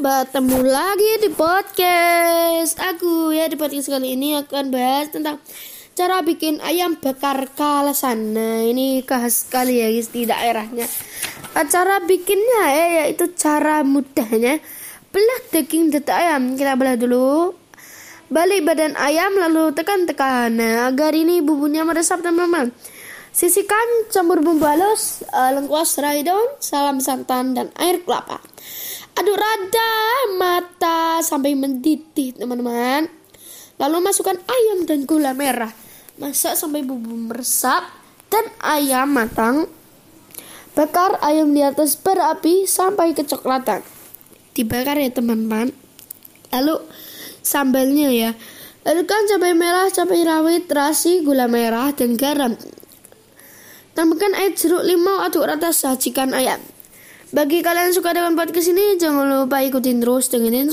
bertemu lagi di podcast aku ya di podcast kali ini akan bahas tentang cara bikin ayam bakar kalasan. Nah ini khas sekali ya guys di daerahnya. Nah, cara bikinnya ya yaitu cara mudahnya belah daging detak ayam. Kita belah dulu. Balik badan ayam lalu tekan-tekan nah, agar ini bumbunya meresap teman-teman. Sisihkan campur bumbu halus, uh, lengkuas serai daun, salam santan dan air kelapa. Aduk rada mata sampai mendidih teman-teman. Lalu masukkan ayam dan gula merah. Masak sampai bumbu meresap dan ayam matang. Bakar ayam di atas berapi sampai kecoklatan. Dibakar ya teman-teman. Lalu sambalnya ya. Adukkan cabai merah, cabai rawit, terasi, gula merah, dan garam. Tambahkan air jeruk limau aduk rata sajikan ayam. Bagi kalian yang suka dengan podcast ini, jangan lupa ikutin terus, dengerin terus.